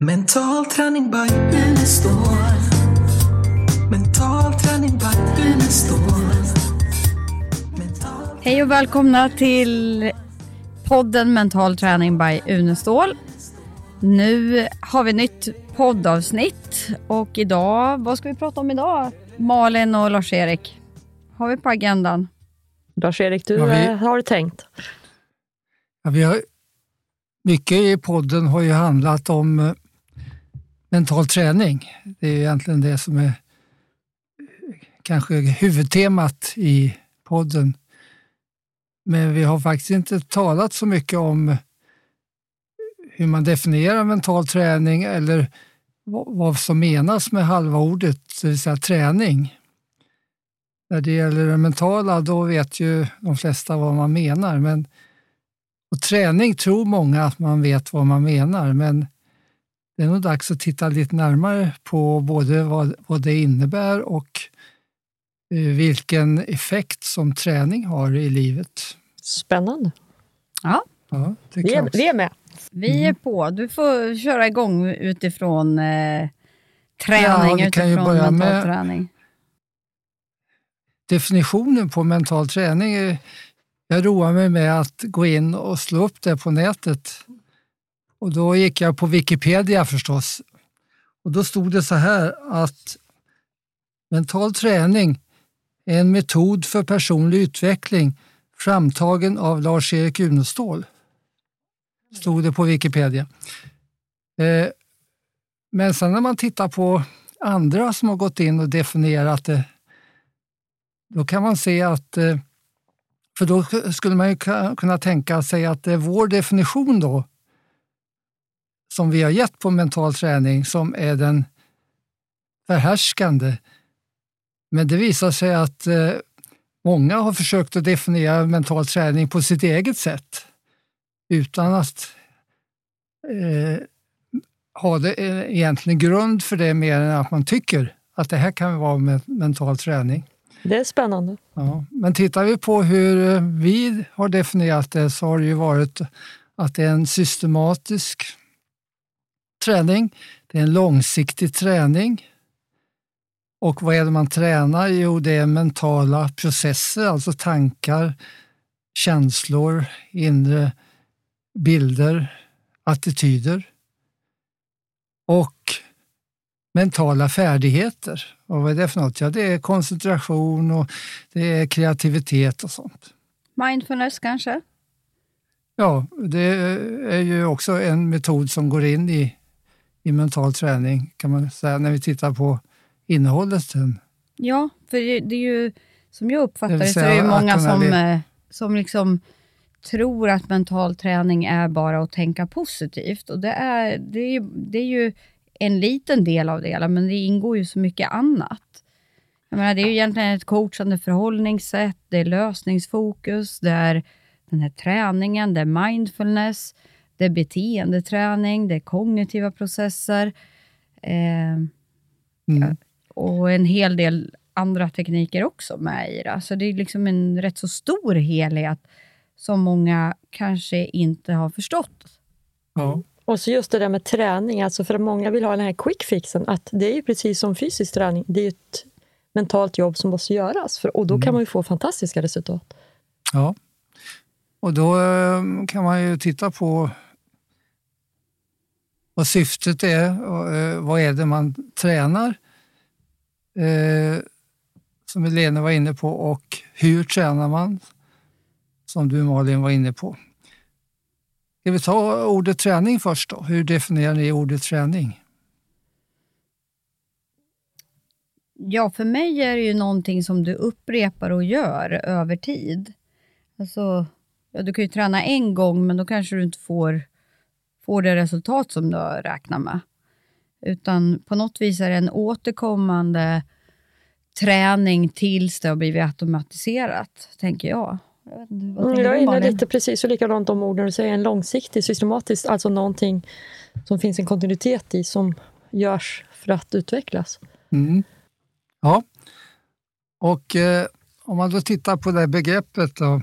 Mental träning by Unestål. Mental träning by Unestål. Mental... Hej och välkomna till podden Mental träning by Unestål. Nu har vi nytt poddavsnitt och idag, vad ska vi prata om idag? Malin och Lars-Erik, har vi på agendan? Lars-Erik, du Ja, vi- eh, har tänkt. Ja, vi har, mycket i podden har ju handlat om eh, mental träning. Det är egentligen det som är kanske huvudtemat i podden. Men vi har faktiskt inte talat så mycket om hur man definierar mental träning eller vad vad som menas med halva ordet, det vill säga träning. När det gäller det mentala, då vet ju de flesta vad man menar, men och träning tror många att man vet vad man menar, men det är nog dags att titta lite närmare på både vad, vad det innebär och eh, vilken effekt som träning har i livet. Spännande. Ja, Ja, Vi är, vi är med. vi är på. Du får köra igång utifrån eh, träning, Ja, vi kan ju utifrån börja mental med- träning. Definitionen på mental träning, är, jag roar mig med att gå in och slå upp det på nätet. Och då gick jag på Wikipedia förstås. Och då stod det så här att mental träning är en metod för personlig utveckling framtagen av Lars-Erik Unestål. Stod det på Wikipedia. Eh, men sen när man tittar på andra som har gått in och definierat det då kan man se att, eh, för då skulle man ju kunna tänka sig att det är vår definition då, som vi har gett på mental träning, som är den förhärskande. Men det visar sig att eh, många har försökt att definiera mental träning på sitt eget sätt, utan att eh, ha det eh, egentligen grund för det mer än att man tycker att det här kan vara men- mental träning. Det är spännande. Ja, men tittar vi på hur eh, vi har definierat det så har det ju varit att det är en systematisk träning. Det är en långsiktig träning. Och vad är det man tränar? Jo, det är mentala processer, alltså tankar, känslor, inre bilder, attityder. Och mentala färdigheter. Och vad är det för något? Ja, det är koncentration och det är kreativitet och sånt. Mindfulness kanske? Ja, det är ju också en metod som går in i, i mental träning kan man säga när vi tittar på innehållet. sen. Ja, för det, är ju, som jag uppfattar Det så är det många som, eh, som liksom tror att mental träning är bara att tänka positivt. Och det är, det är, ju, det är ju en liten del av det hela, men det ingår ju så mycket annat. Jag menar, det är ju egentligen ett coachande förhållningssätt, det är lösningsfokus, det är den här träningen, det är mindfulness, det är beteendeträning, det är kognitiva processer. Eh, Mm. och en hel del andra tekniker också med i det. Så det är liksom en rätt så stor helhet som många kanske inte har förstått. Ja. Och så just det där med träning, alltså för att många vill ha den här quick fixen, att det är ju precis som fysisk träning. Det är ju ett mentalt jobb som måste göras för, och då kan man ju få fantastiska resultat. ja. Och då eh, kan man ju titta på vad syftet är och eh, vad är det man tränar. Eh, som Helene var inne på och hur tränar man? Som du Malin var inne på. Ska vi ta ordet träning först då? Hur definierar ni ordet träning? Ja, för mig är det ju någonting som du upprepar och gör över tid. Alltså, ja, du kan ju träna en gång, men då kanske du inte får, får det resultat som du har räknat med. Utan på något vis är det en återkommande träning tills det har blivit automatiserat, tänker jag. Jag, vet inte, vad Mm, jag är inne lite precis och likadant om orden du säger, en långsiktig, systematisk, alltså någonting som finns en kontinuitet i som görs för att utvecklas. Mm. Ja, och eh, om man då tittar på det här begreppet då.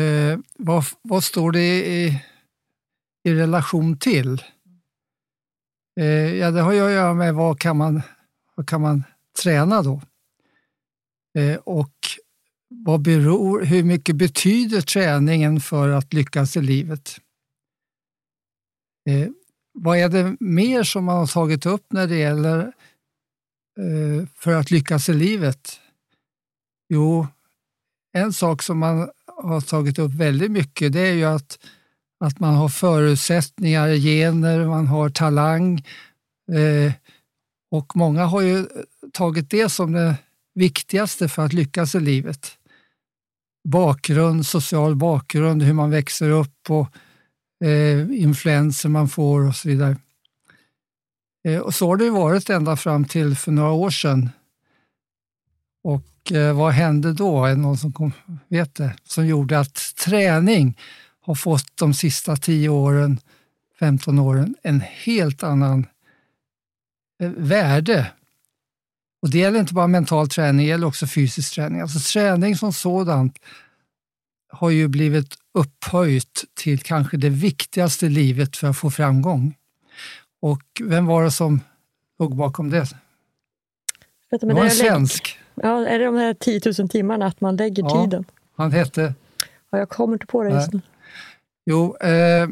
Eh, vad, vad står det i, i relation till? Eh, ja, det har ju att göra med vad kan man, vad kan man träna då? Eh, och vad beror, hur mycket betyder träningen för att lyckas i livet? Eh, vad är det mer som man har tagit upp när det gäller eh, för att lyckas i livet? Jo, en sak som man har tagit upp väldigt mycket det är ju att, att man har förutsättningar, gener, man har talang. Eh, och många har ju tagit det som det viktigaste för att lyckas i livet. Bakgrund, social bakgrund, hur man växer upp och eh, influenser man får och så vidare. Eh, och så har det varit ända fram till för några år sedan. Och eh, vad hände då? Är det någon som kom, vet det? Som gjorde att träning har fått de sista 10 åren, 15 åren en helt annan eh, värde. Och Det gäller inte bara mental träning, det gäller också fysisk träning. Alltså träning som sådant har ju blivit upphöjt till kanske det viktigaste i livet för att få framgång. Och vem var det som låg bakom det? Vet du, Det var en svensk. ja, är det de här 10 000 timmarna, att man lägger Ja. tiden? Han hette Ja, jag kommer inte på det just nu. Jo, eh,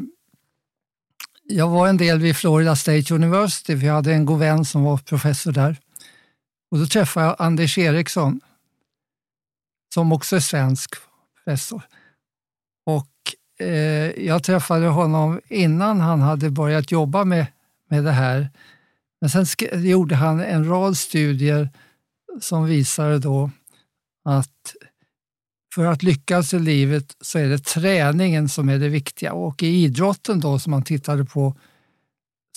jag var en del vid Florida State University, för jag hade en god vän som var professor där. Och då träffade jag Anders Eriksson, som också är svensk professor. Och eh, jag träffade honom innan han hade börjat jobba med, med det här. Men sen gjorde han en rad studier som visade då att för att lyckas i livet så är det träningen som är det viktiga. Och i idrotten då som han tittade på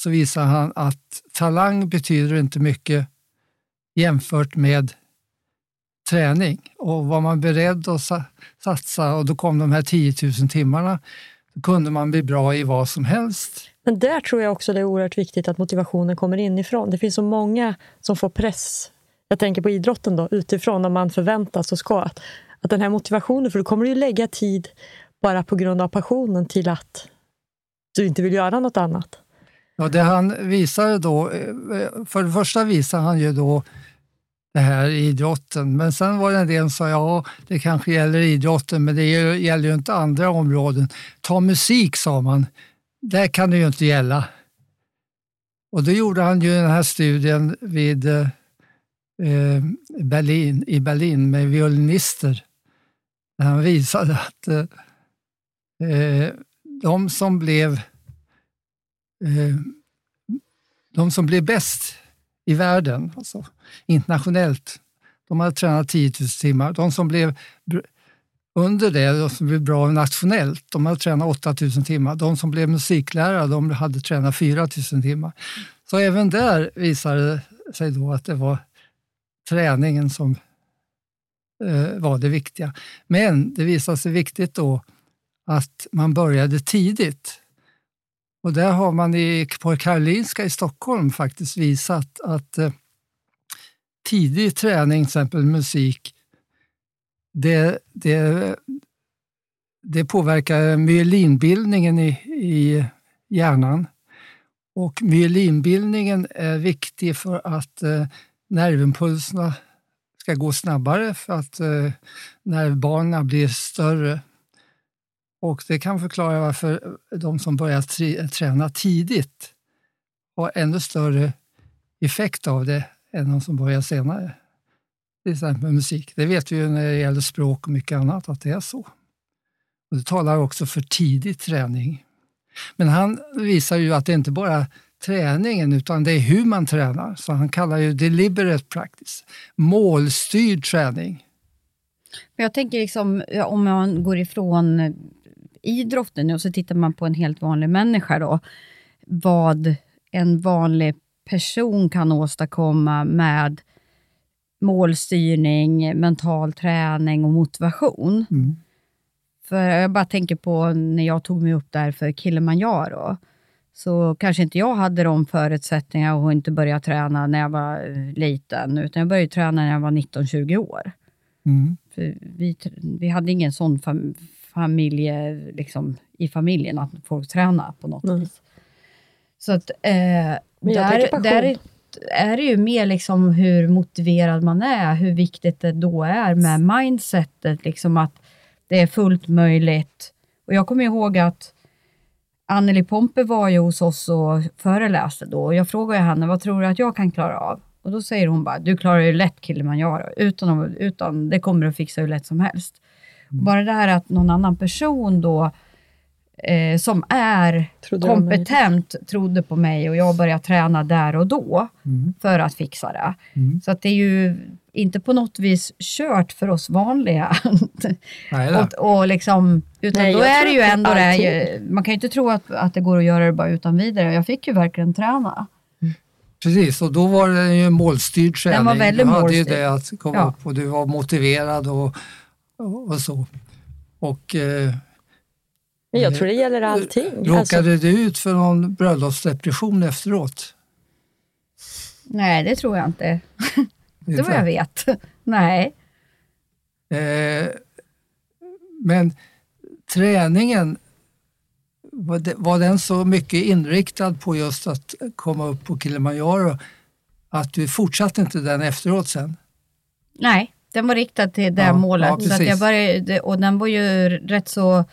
så visar han att talang betyder inte mycket jämfört med träning. Och var man beredd att satsa och då kom de här 10 000 timmarna, då kunde man bli bra i vad som helst. Men där tror jag också det är oerhört viktigt att motivationen kommer inifrån. Det finns så många som får press. Jag tänker på idrotten då, utifrån, när man förväntas och ska. Att, att den här motivationen, för då kommer ju lägga tid bara på grund av passionen till att du inte vill göra något annat. Ja, det han visar då, eh, för det första visade han ju då det här i idrotten, men sen var det en del som sa ja, det kanske gäller idrotten, men det gäller ju inte andra områden. Ta musik, sa man, där kan det ju inte gälla. Och då gjorde han ju den här studien vid eh, eh, Berlin, i Berlin med violinister, där han visade att eh, eh, de som blev eh, de som blev bäst i världen, alltså internationellt, de hade tränat 10 000 timmar. De som blev under det, de som blev bra nationellt, de hade tränat 8 000 timmar. De som blev musiklärare, de hade tränat 4 000 timmar. Så även där visade det sig då att det var träningen som eh, var det viktiga. Men det visade sig viktigt då att man började tidigt. Och där har man i, på Karolinska i Stockholm faktiskt visat att eh, tidig träning, till exempel musik, det, det, det påverkar myelinbildningen i, i hjärnan. Och myelinbildningen är viktig för att eh, nervimpulserna ska gå snabbare, för att eh, nervbanorna blir större. Och det kan förklara varför de som börjar tri- träna tidigt har ännu större effekt av det än de som börjar senare. Till exempel musik. Det vet vi ju när det gäller språk och mycket annat att det är så. Och det talar också för tidig träning. Men han visar ju att det inte bara är träningen utan det är hur man tränar. Så han kallar ju deliberate practice, målstyrd träning. Men Jag tänker liksom, om man går ifrån eh, idrotten och så tittar man på en helt vanlig människa då, vad en vanlig person kan åstadkomma med målstyrning, mental träning och motivation. Mm. För jag bara tänker på när jag tog mig upp där för Kilimanjaro, så kanske inte jag hade de förutsättningarna och inte började träna när jag var eh, liten, utan jag började träna när jag var 19-20 år. Mm. För vi, vi hade ingen sån fam, familje, liksom, i familjen att folk tränar på något Nej. vis. Så att, eh, där, där är det ju mer liksom hur motiverad man är, hur viktigt det då är med mindsetet, liksom att det är fullt möjligt. Och jag kommer ihåg att Anneli Pompe var ju hos oss och föreläste då och jag frågade henne, vad tror du att jag kan klara av? Och då säger hon bara, du klarar ju lätt Kilimanjaro, utan, utan det kommer du att fixa hur lätt som helst. Bara det här att någon annan person då, eh, som är Trodde kompetent, trodde på mig och jag började träna där och då Mm. för att fixa det. Mm. Så att det är ju inte på något vis kört för oss vanliga. Nej, och, och liksom, utan Nej, då är det ju ändå det, ju, man kan ju inte tro att, att det går att göra det bara utan vidare. Jag fick ju verkligen träna. Precis, och då var det ju målstyrd träning. var väldigt du hade ju målstyrd. det att komma Ja. upp och du var motiverad och, och, och så. Och eh, Men jag tror det gäller allting. råkade Alltså, du ut för någon bröllopsdepression efteråt? Nej, det tror jag inte. Det vad jag vet. Nej. Eh, men träningen, var, det, var den så mycket inriktad på just att komma upp på Kilimanjaro att du fortsatte inte den efteråt sen? Nej, den var riktad till det Ja, målet. ja, så jag började, och den var ju rätt så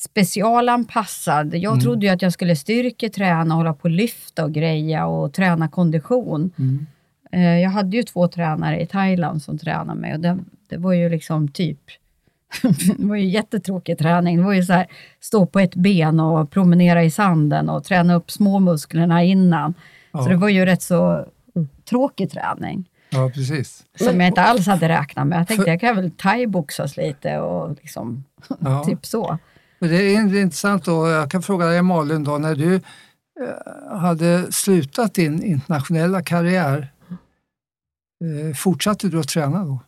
specialanpassad. Jag Mm. trodde ju att jag skulle styrketräna, hålla på och lyfta och greja och träna kondition. Mm. Eh, Jag hade ju två tränare i Thailand som tränade mig och det, det var ju liksom typ det var ju jättetråkig träning. Det var ju så här, stå på ett ben och promenera i sanden och träna upp småmusklerna innan. Ja. Så det var ju rätt så tråkig träning. Ja, precis. Som jag inte alls hade räknat med. Jag tänkte För- jag kan väl thaiboxas lite och liksom, Ja. typ så. Men Det är intressant då, jag kan fråga dig Malin, då, när du eh, hade slutat din internationella karriär, eh, fortsatte du att träna då?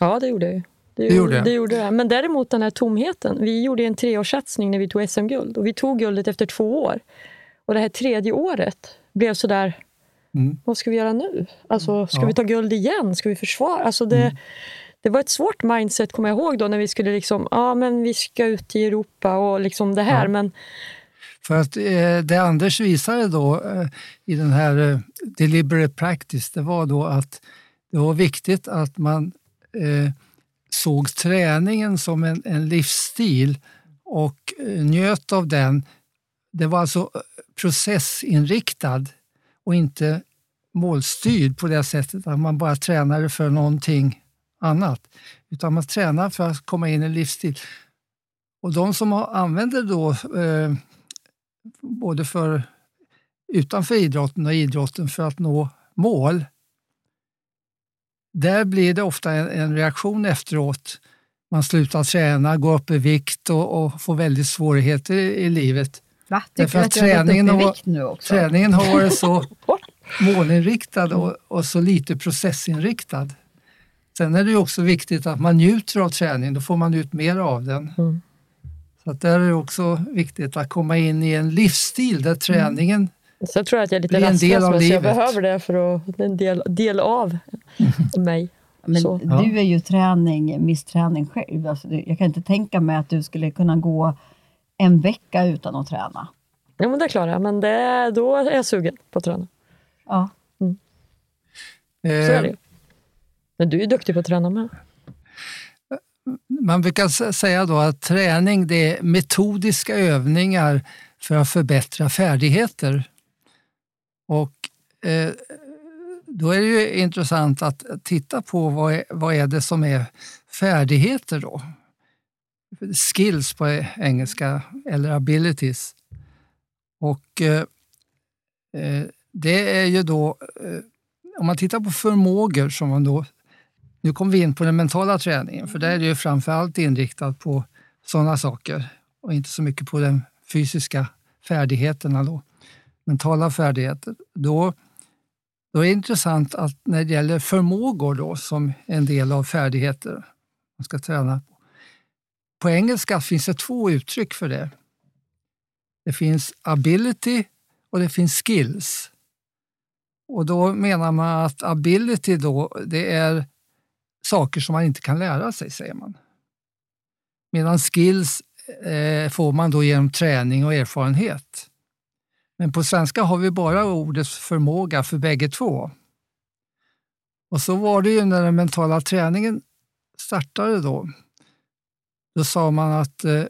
ja, det gjorde jag. Det, Det gjorde det gjorde jag. Men däremot den här tomheten. Vi gjorde en treårssatsning när vi tog SM-guld och vi tog guldet efter två år. Och det här tredje året blev sådär, Mm. vad ska vi göra nu? Alltså, ska Ja. vi ta guld igen? Ska vi försvara? Alltså det, Mm. Det var ett svårt mindset, kommer jag ihåg, då, när vi skulle liksom, ja men vi ska ut i Europa och liksom det här. Ja. Men För att eh, det Anders visade då eh, i den här eh, deliberate practice, det var då att det var viktigt att man eh, såg träningen som en, en livsstil och eh, njöt av den. Det var alltså eh, processinriktad och inte målstyrd på det sättet att man bara tränade för någonting annat. Utan man tränar för att komma in i en livsstil. Och de som använder då eh, både för utanför idrotten och idrotten för att nå mål. Där blir det ofta en, en reaktion efteråt. Man slutar träna, går upp i vikt och, och får väldigt svårigheter i, i livet. Va? Därför Tycker du att att träningen har- vikt nu också? Träningen har varit så målinriktad och, och så lite processinriktad. Sen är det också viktigt att man njuter av träningen, då får man ut mer av den. Mm. Så att där är det också viktigt att komma in i en livsstil där träningen sen tror jag att jag är lite rastlös, av men så jag behöver det för att en del, del av mig. Men Så. Du är ju träning, missträning själv. Alltså, jag kan inte tänka mig att du skulle kunna gå en vecka utan att träna. Ja, men det klarar jag, men det, då är jag sugen på att träna. Ja. Så är eh, det ju. Men du är ju duktig på att träna med. Man brukar säga då att träning det är metodiska övningar för att förbättra färdigheter. Och eh, då är det ju intressant att titta på vad är, vad är det som är färdigheter då? Skills på e-, engelska eller abilities. Och eh, eh, det är ju då, eh, om man tittar på förmågor som man då nu kommer vi in på den mentala träningen, för där är det ju framförallt inriktat på sådana saker och inte så mycket på de fysiska färdigheterna. Då. Mentala färdigheter. Då, då är det intressant att när det gäller förmågor då, som en del av färdigheter man ska träna på. På engelska finns det två uttryck för det. Det finns ability och det finns skills. Och då menar man att ability då, det är saker som man inte kan lära sig, säger man. Medan skills eh, får man då genom träning och erfarenhet. Men på svenska har vi bara ordet förmåga för bägge två. Och så var det ju när den mentala träningen startade då. Då sa man att eh,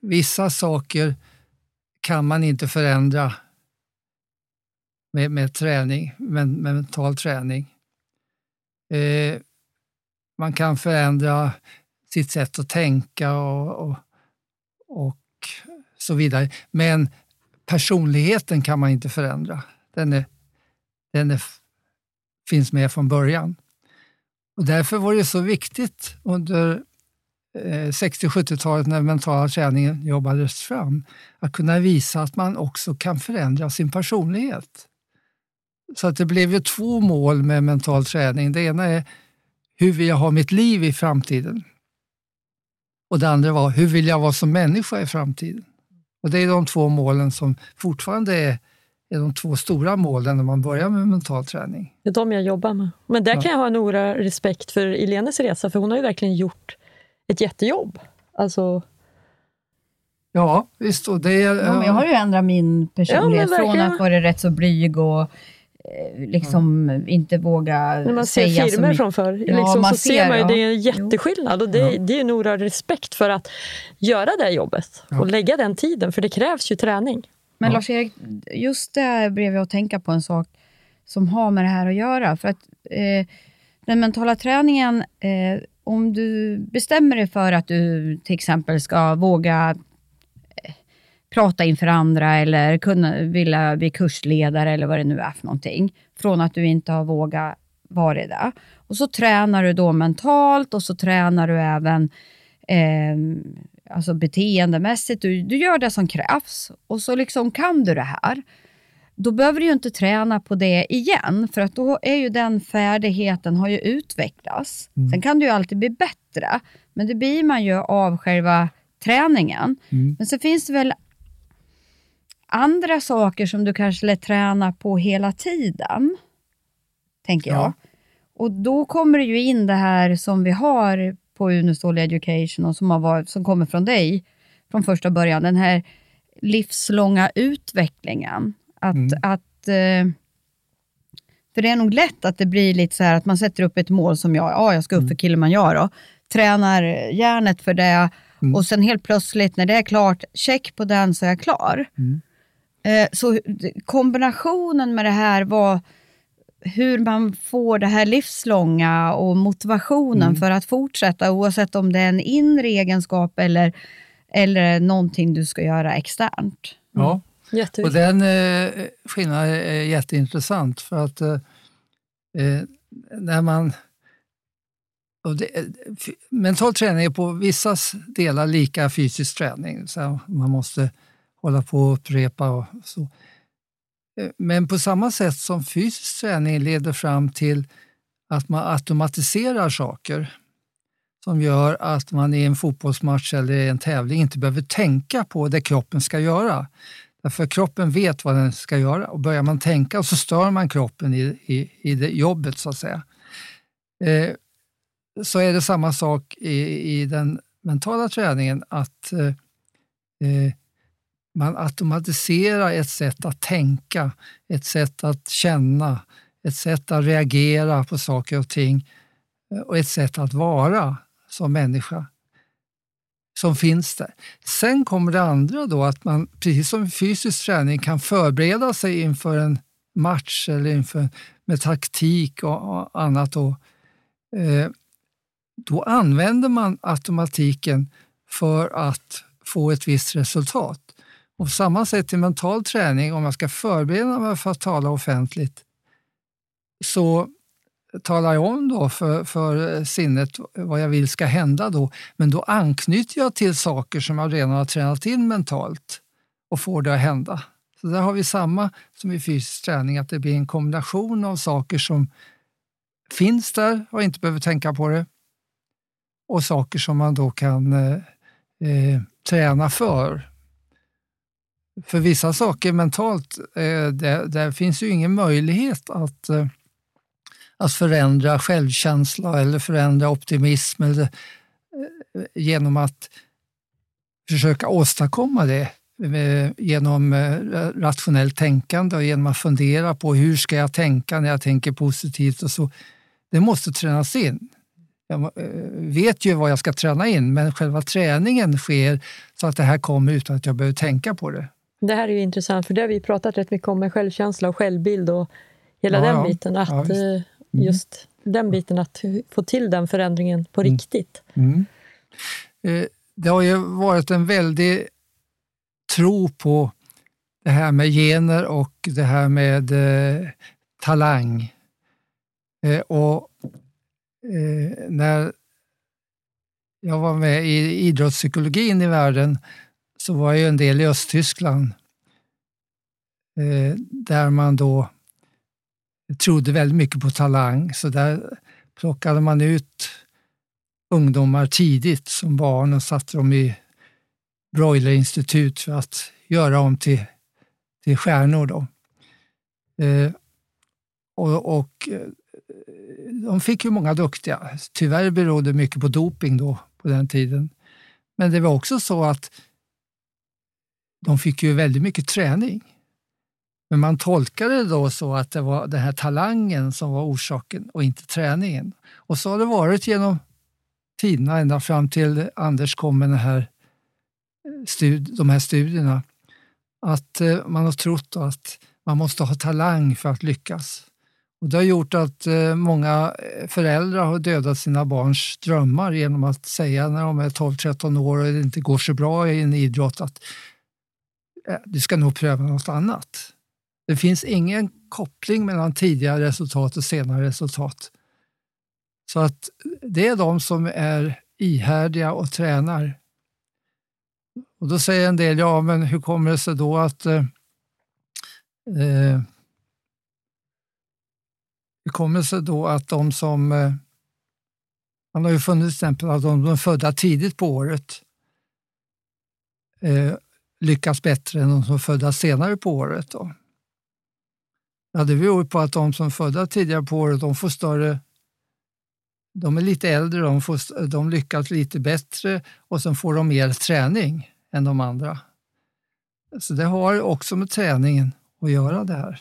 vissa saker kan man inte förändra med, med träning, med, med mental träning. Eh, man kan förändra sitt sätt att tänka och, och, och så vidare. Men personligheten kan man inte förändra. Den, är, den är, finns med från början. Och därför var det så viktigt under eh, 60-70-talet när mentala träningen jobbades fram, att kunna visa att man också kan förändra sin personlighet. Så att det blev ju två mål med mental träning. Det ena är hur vill jag ha mitt liv i framtiden? Och det andra var hur vill jag vara som människa i framtiden? Och Det är de två målen som fortfarande är, är de två stora målen när man börjar med mental träning. Det är de jag jobbar med. Men där kan jag ha en oerhörd respekt för Elenes resa, för hon har ju verkligen gjort ett jättejobb. Alltså... Ja, visst. Och det, ja, men jag har ju ändrat min personlighet ja, från att vara rätt så blyg och liksom mm. inte våga När man ser säga filmer från förr, ja, liksom, man så ser, ser man ju, det är en jätteskillnad. Och det, ja. det är en oerhörd respekt för att göra det jobbet ja. och lägga den tiden, för det krävs ju träning. Men ja. Lars-Erik, just där blev jag att tänka på en sak som har med det här att göra. För att eh, den mentala träningen eh, om du bestämmer dig för att du till exempel ska våga eh, prata inför andra eller kunna, vilja bli kursledare eller vad det nu är för någonting, från att du inte har vågat vara det. Och så tränar du då mentalt och så tränar du även eh, alltså beteendemässigt. Du, du gör det som krävs och så liksom kan du det här då behöver du ju inte träna på det igen, för att då är ju den färdigheten har ju utvecklats. Mm. Sen kan du ju alltid bli bättre, men det blir man ju av själva träningen. Mm. Men så finns det väl andra saker som du kanske lär träna på hela tiden, tänker jag. Ja. Och då kommer det ju in det här som vi har på Unestål Education och som, har varit, som kommer från dig från första början, den här livslånga utvecklingen. Att, mm. att, eh, för det är nog lätt att det blir lite så här att man sätter upp ett mål som jag, ja, jag ska upp för mm. Kilimanjaro, tränar hjärnet för det mm. och sen helt plötsligt när det är klart, check på den så är jag klar. Mm. Eh, så kombinationen med det här var hur man får det här livslånga och motivationen mm. för att fortsätta, oavsett om det är en inre egenskap eller, eller någonting du ska göra externt. Ja, och den eh, skillnaden är jätteintressant för att eh, eh när man... Det, eh, mental träning är på vissa delar lika fysisk träning, så man måste hålla på och upprepa och så. Eh, men på samma sätt som fysisk träning leder fram till att man automatiserar saker som gör att man i en fotbollsmatch eller en tävling inte behöver tänka på det kroppen ska göra. Därför kroppen vet vad den ska göra och börjar man tänka så stör man kroppen i, i, i det jobbet så att säga. Eh, så är det samma sak i, i den mentala träningen att eh, eh man automatiserar ett sätt att tänka, ett sätt att känna, ett sätt att reagera på saker och ting eh, och ett sätt att vara som människa som finns där. Sen kommer det andra då att man, precis som fysisk träning, kan förbereda sig inför en match eller inför, med taktik och, annat. Då, eh, då använder man automatiken för att få ett visst resultat. Och på samma sätt i mental träning, om jag ska förbereda mig för att tala offentligt, så talar jag om då för, för sinnet vad jag vill ska hända då, men då anknyter jag till saker som jag redan har tränat in mentalt och får det att hända. Så där har vi samma som i fysisk träning, att det blir en kombination av saker som finns där och inte behöver tänka på det och saker som man då kan eh, eh träna för. För vissa saker mentalt, eh, där, där, finns ju ingen möjlighet att eh, att förändra självkänsla eller förändra optimism eller, eh, genom att försöka åstadkomma det genom rationellt tänkande och genom att fundera på hur ska jag tänka när jag tänker positivt och så. Det måste tränas in. Jag vet ju vad jag ska träna in, men själva träningen sker så att det här kommer utan att jag behöver tänka på det. Det här är ju intressant, för det har vi pratat rätt mycket om med självkänsla och självbild och hela Ja, den ja. biten. Att Ja, visst. eh, just den biten, att få till den förändringen på Mm. riktigt. Mm. Eh, Det har ju varit en väldig tro på det här med gener och det här med eh, talang. Eh, och eh, när jag var med i idrottspsykologin i världen så var jag ju en del i Östtyskland eh, där man då trodde väldigt mycket på talang. Så där plockade man ut ungdomar tidigt som barn och satte dem i broilerinstitut för att göra dem till, till stjärnor. Då. Eh, och, och eh, de fick ju många duktiga. Tyvärr berodde mycket på doping då på den tiden. Men det var också så att de fick ju väldigt mycket träning. Men man tolkade det då så att det var den här talangen som var orsaken och inte träningen. Och så har det varit genom tiderna ända fram till Anders kom med den här eh, stud, de här studierna. Att eh, man har trott att man måste ha talang för att lyckas. Och det har gjort att eh, många föräldrar har dödat sina barns drömmar genom att säga när de är 12-13 år och det inte går så bra i en idrott att Eh, du ska nog pröva något annat. Det finns ingen koppling mellan tidigare resultat och senare resultat. Så att det är de som är ihärdiga och tränar. Och då säger en del, ja men hur kommer det sig då att eh, eh hur kommer det sig då att de som eh, man har ju funnit exempel att de som är födda tidigt på året eh, lyckas bättre än de som är födda senare på året. Då. Ja, det beror på att de som är födda tidigare på året de får större de är lite äldre, de, får, de lyckas lite bättre och sen får de mer träning än de andra. Så det har också med träningen att göra det här.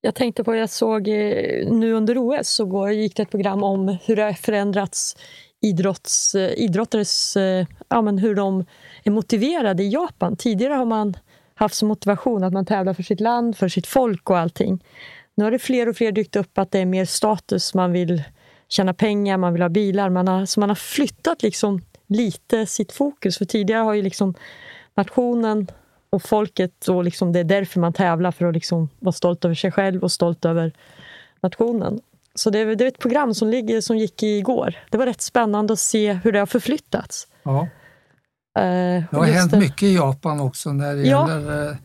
Jag tänkte på, jag såg eh, nu under OS så gick det ett program om hur det har förändrats idrotts, eh, idrottares, eh, ja, men hur de är motiverade i Japan. Tidigare har man haft som motivation att man tävlar för sitt land, för sitt folk och allting. Nu har det fler och fler dykt upp att det är mer status, man vill tjäna pengar, man vill ha bilar. Man har, så man har flyttat liksom lite sitt fokus. För tidigare har ju liksom nationen och folket, och liksom det är därför man tävlar, för att liksom vara stolt över sig själv och stolt över nationen. Så det det är ett program som, ligger, som gick igår. Det var rätt spännande att se hur det har förflyttats. Ja, Eh, det har hänt det. mycket i Japan också när det Ja. gäller eh,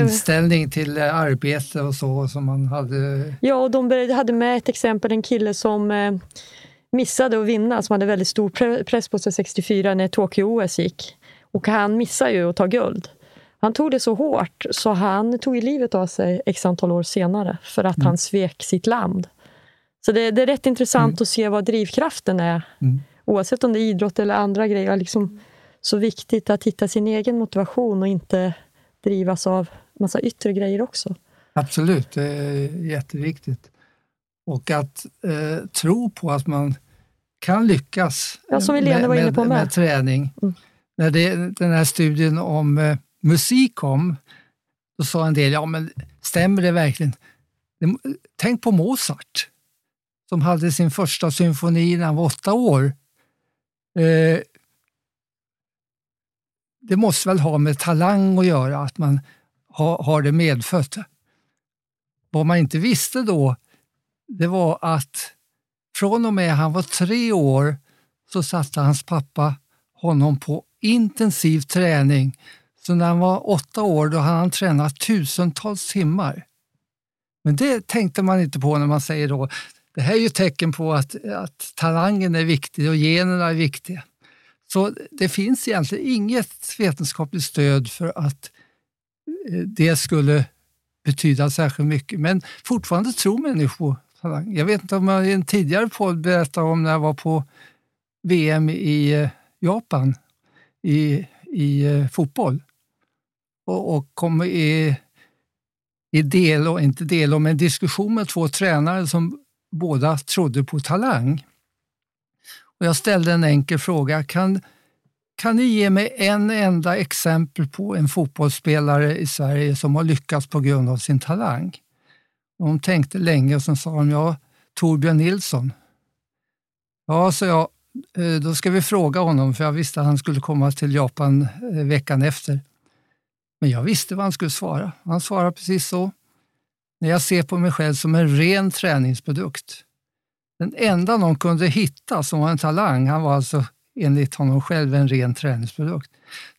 inställning till eh, arbete och så som man hade. Ja, och de hade med ett exempel, en kille som missade att vinna, som hade väldigt stor pre- press på sig 64 när Tokyo-OS gick. Och han missade ju att ta guld. Han tog det så hårt så han tog livet av sig x antal år senare för att han svek sitt land. Så det, det är rätt intressant att se vad drivkraften är. Mm. Oavsett om det är idrott eller andra grejer. Liksom så viktigt att hitta sin egen motivation och inte drivas av massa yttre grejer också. Absolut, det är jätteviktigt. Och att eh, tro på att man kan lyckas Ja, inne på med. med träning. Mm. När det, den här studien om eh, musik kom, då sa en del, ja men stämmer det verkligen? Tänk på Mozart, som hade sin första symfoni när han var åtta år. Eh, det måste väl ha med talang att göra, att man ha, har det medfött. Vad man inte visste då, det var att från och med han var tre år så satte hans pappa honom på intensiv träning. Så när han var åtta år då hade han tränat tusentals timmar. Men det tänkte man inte på när man säger då, det här är ju tecken på att, att talangen är viktig och generna är viktiga. Så det finns egentligen inget vetenskapligt stöd för att eh, det skulle betyda särskilt mycket. Men fortfarande tror människor på talang. Jag vet inte om jag i en tidigare podd berättade om när jag var på VM i eh, Japan i, i eh, fotboll. och, och kom i, i del, och inte del, men diskussion med två tränare som båda trodde på talang. Och jag ställde en enkel fråga. Kan, kan ni ge mig en enda exempel på en fotbollsspelare i Sverige som har lyckats på grund av sin talang? Och de tänkte länge och sen sa de, ja, Torbjörn Nilsson. Ja, så jag, eh, då ska vi fråga honom, för jag visste att han skulle komma till Japan eh, veckan efter. Men jag visste vad han skulle svara. Han svarade precis så. När jag ser på mig själv som en ren träningsprodukt. Den enda någon kunde hitta som var en talang, han var alltså enligt honom själv en ren träningsprodukt.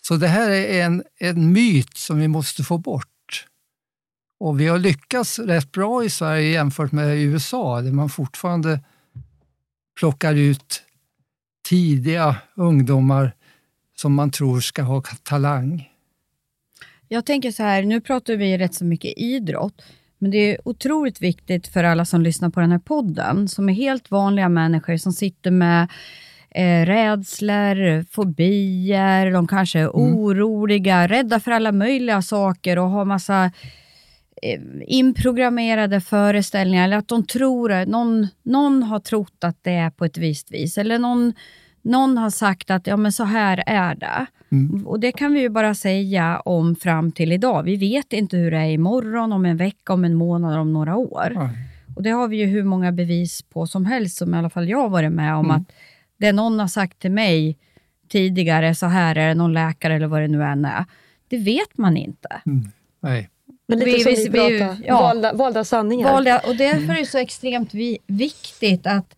Så det här är en, en myt som vi måste få bort. Och vi har lyckats rätt bra i Sverige jämfört med USA där man fortfarande plockar ut tidiga ungdomar som man tror ska ha talang. Jag tänker så här, nu pratar vi rätt så mycket idrott, men det är otroligt viktigt för alla som lyssnar på den här podden, som är helt vanliga människor som sitter med eh, rädslor, fobier, de kanske är mm. oroliga, rädda för alla möjliga saker och har massa eh, inprogrammerade föreställningar, eller att de tror att någon, någon har trott att det är på ett visst vis, eller någon, någon har sagt att ja, men så här är det. Mm. Och Det kan vi ju bara säga om fram till idag. Vi vet inte hur det är imorgon, om en vecka, om en månad, om några år. Mm. Och Det har vi ju hur många bevis på som helst, som i alla fall jag har varit med om, mm. att det någon har sagt till mig tidigare, så här är det, någon läkare eller vad det nu än är, det vet man inte. Mm. Nej. Men lite vi, som vi, vi pratar, ja, valda, valda sanningar. Valda, och därför är det så extremt vi, viktigt att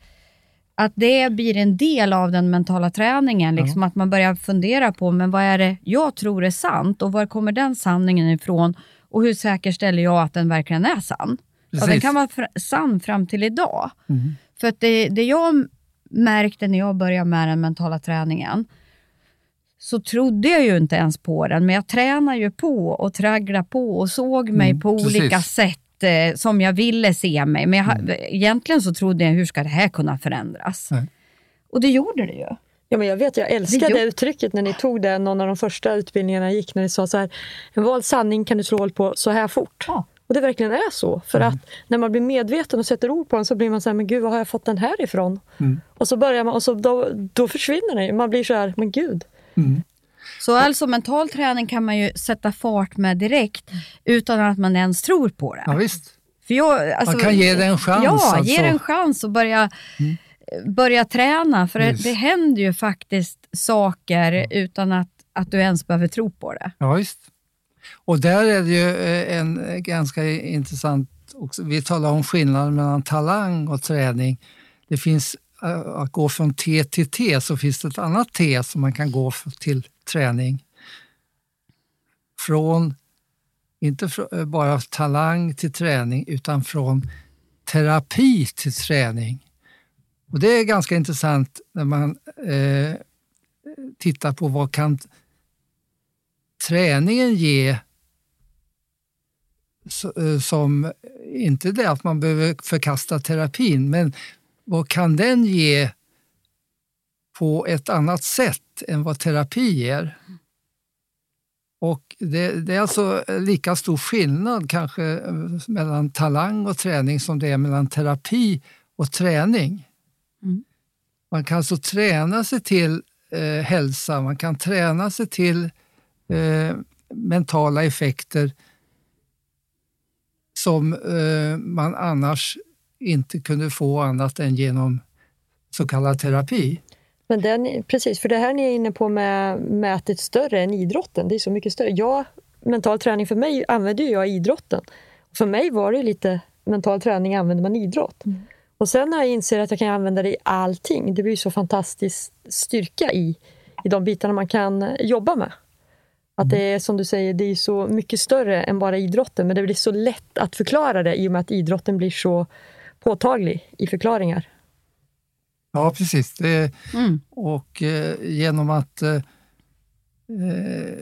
att det blir en del av den mentala träningen. Liksom, ja. Att man börjar fundera på, men vad är det jag tror är sant och var kommer den sanningen ifrån? Och hur säkerställer jag att den verkligen är sann? Ja, den kan vara fr sann fram till idag. Mm. För att det, det jag märkte när jag började med den mentala träningen, så trodde jag ju inte ens på den, men jag tränade ju på och tragglade på och såg mig mm, på precis. olika sätt eh, som jag ville se mig. Men jag, mm. egentligen så trodde jag, hur ska det här kunna förändras? Mm. Och det gjorde det ju. Ja, men jag vet, jag älskade det uttrycket när ni tog det, någon av de första utbildningarna jag gick, när ni sa så här, en vald sanning kan du slå på så här fort. Ja. Och det verkligen är så. För mm. att när man blir medveten och sätter ord på den så blir man så här, men gud, var har jag fått den här ifrån? Mm. Och så börjar man, och så då, då försvinner den. Man blir så här, men gud. Mm. Så alltså mental träning kan man ju sätta fart med direkt utan att man ens tror på det. Ja, visst. För jag, alltså, man kan ge det en chans. Ja, alltså. ge det en chans och börja, mm. börja träna. För det, det, händer ju faktiskt saker ja. utan att, att du ens behöver tro på det. Ja, visst. Och där är det ju eh, en ganska intressant, också, vi talar om skillnaden mellan talang och träning. Det finns Eh, att gå från T till T så finns det ett annat T som man kan gå till träning. Från, inte eh, bara talang till träning, utan från terapi till träning. Och Det är ganska intressant när man eh, tittar på vad kan träningen ge eh, som, inte det att man behöver förkasta terapin, men vad kan den ge på ett annat sätt än vad terapi ger. Och det, det, är alltså lika stor skillnad kanske eh, mellan talang och träning som det är mellan terapi och träning. Mm. Man kan alltså träna sig till eh, hälsa, man kan träna sig till eh, mentala effekter som eh, man annars inte kunde få annat än genom så kallad terapi. Men den, precis, för det här ni är inne på med, med att det är större än idrotten. Det är så mycket större. Jag, mental träning för mig använder jag idrotten. För mig var det lite mental träning använder man idrott. Mm. Och sen när jag inser att jag kan använda det i allting, det blir så fantastisk styrka i, i de bitarna man kan jobba med. Att det är som du säger, det är så mycket större än bara idrotten, men det blir så lätt att förklara det i och med att idrotten blir så påtaglig i förklaringar. Ja, precis. Det, mm. Och eh, genom att eh, eh,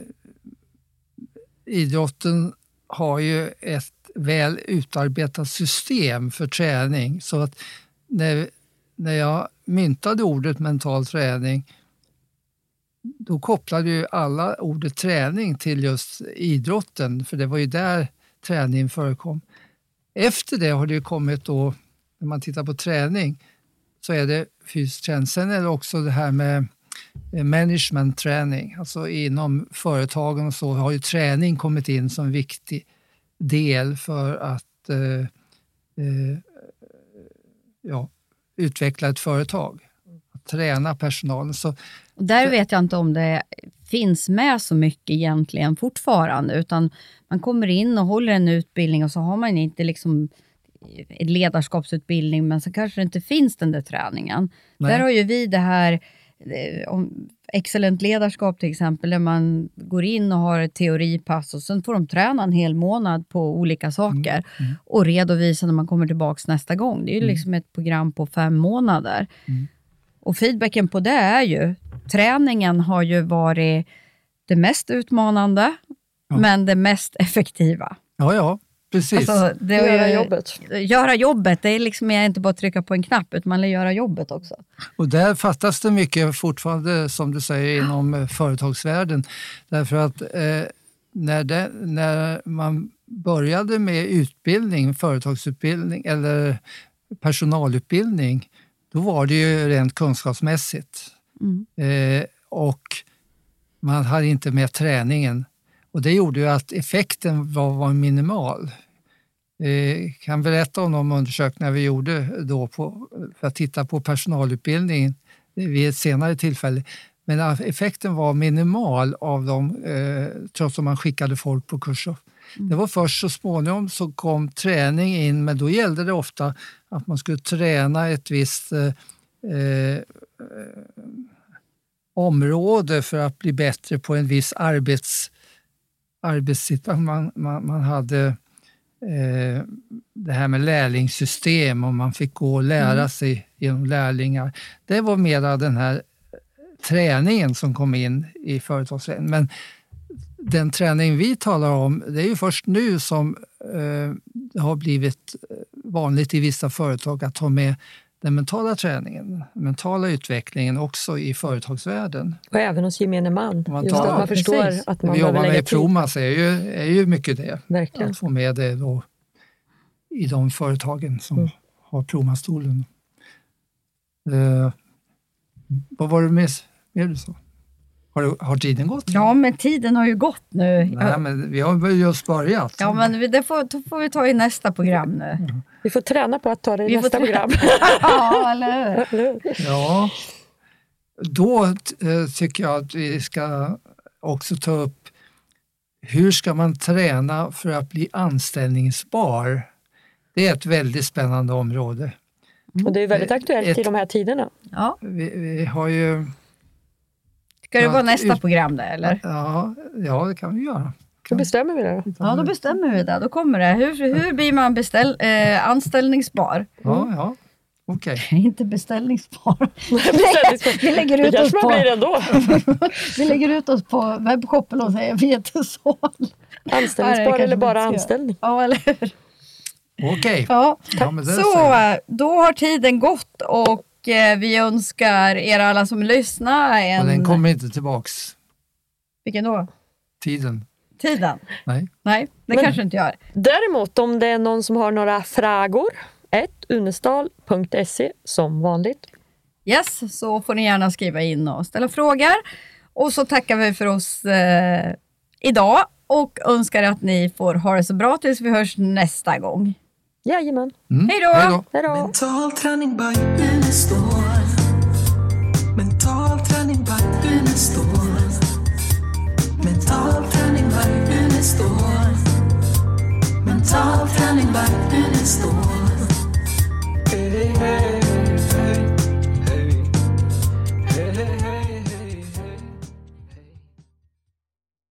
idrotten har ju ett väl utarbetat system för träning. Så att när, när jag myntade ordet mental träning då kopplade ju alla ordet träning till just idrotten, för det var ju där träningen förekom. Efter det har det ju kommit då, när man tittar på träning, så är det fysisk träning. Sen är det också det här med eh, management träning, alltså inom företagen och så har ju träning kommit in som en viktig del för att eh, eh, ja, utveckla ett företag. Att träna personalen. Så, där vet jag inte om det finns med så mycket egentligen fortfarande, utan man kommer in och håller en utbildning och så har man inte liksom ledarskapsutbildning, men så kanske det inte finns den där träningen. Nej. Där har ju vi det här eh, om excellent ledarskap till exempel, där man går in och har ett teoripass och sen får de träna en hel månad på olika saker och redovisa när man kommer tillbaka nästa gång. Det är ju liksom ett program på fem månader. Och feedbacken på det är ju, träningen har ju varit det mest utmanande, Ja. men det mest effektiva. ja, ja, precis. Alltså, det är Göra jobbet. Göra jobbet, det är liksom inte bara att trycka på en knapp, utan man vill göra jobbet också. Och där fattas det mycket fortfarande, som du säger, inom eh, företagsvärlden. Därför att eh, när, det, när man började med utbildning, företagsutbildning eller personalutbildning, då var det ju rent kunskapsmässigt. Mm. Eh, och man hade inte med träningen. Och det gjorde ju att effekten var, var minimal. Eh, kan berätta om de undersökningar vi gjorde då på, för att titta på personalutbildningen vid ett senare tillfälle. Men effekten var minimal av dem, eh, trots att man skickade folk på kurser. Det var först så småningom så kom träning in, men då gällde det ofta att man skulle träna ett visst eh, eh, område för att bli bättre på en viss arbets, arbetssituation. Man, man, man hade det här med lärlingssystem och man fick gå och lära sig genom lärlingar. Det var mera den här träningen som kom in i företagsvärlden. Men den träning vi talar om, det är ju först nu som eh, det har blivit vanligt i vissa företag att ta med den mentala träningen, den mentala utvecklingen också i företagsvärlden. Och även hos gemene man. Man Just tar- att man Ja, förstår precis. att Det man vi behöver jobbar lägga tid. Promas är ju, är ju mycket det. Verkligen. Att få med det då i de företagen som Mm. har Promastolen. Eh, vad var det mer, du sa? Har, har tiden gått? Ja, men tiden har ju gått nu. Nej, men vi har väl just börjat. Ja, men det får, det får vi ta i nästa program nu. Vi får träna på att ta det i Vi nästa program. ja, eller hur? Ja, då eh, tycker jag att vi ska också ta upp hur ska man träna för att bli anställningsbar? Det är ett väldigt spännande område. Och det är väldigt aktuellt Ett- i de här tiderna. Ja. Vi, vi har ju... Ska det vara nästa ut- program det, eller? Ja, ja, det kan vi göra. Då bestämmer vi det. Ja, då bestämmer vi det. Då kommer det. Hur, hur blir man beställ, eh, anställningsbar? Ja, ja. Okej. Inte beställningsbar. Beställningsbar. Vi lägger Det ut oss på, blir ändå. vi lägger ut oss på webbshoppen och säger vetesål. Anställningsbar kanske eller bara vi anställning. Ja, eller hur? Okej. Ja. Ja, det Så, då har tiden gått och eh, vi önskar er alla som lyssnar en... Och den kommer inte tillbaks. Vilken då? Tiden. Tiden? Nej. Nej, det Men- kanske inte gör. Däremot om det är någon som har några frågor, unestal.se som vanligt. Yes, så får ni gärna skriva in och ställa frågor. Och så tackar vi för oss eh, idag och önskar att ni får ha det så bra tills vi hörs nästa gång. Jajamän. Mm. Hej då! Mental träning by Unestål. står. Mental träning, backen är stor.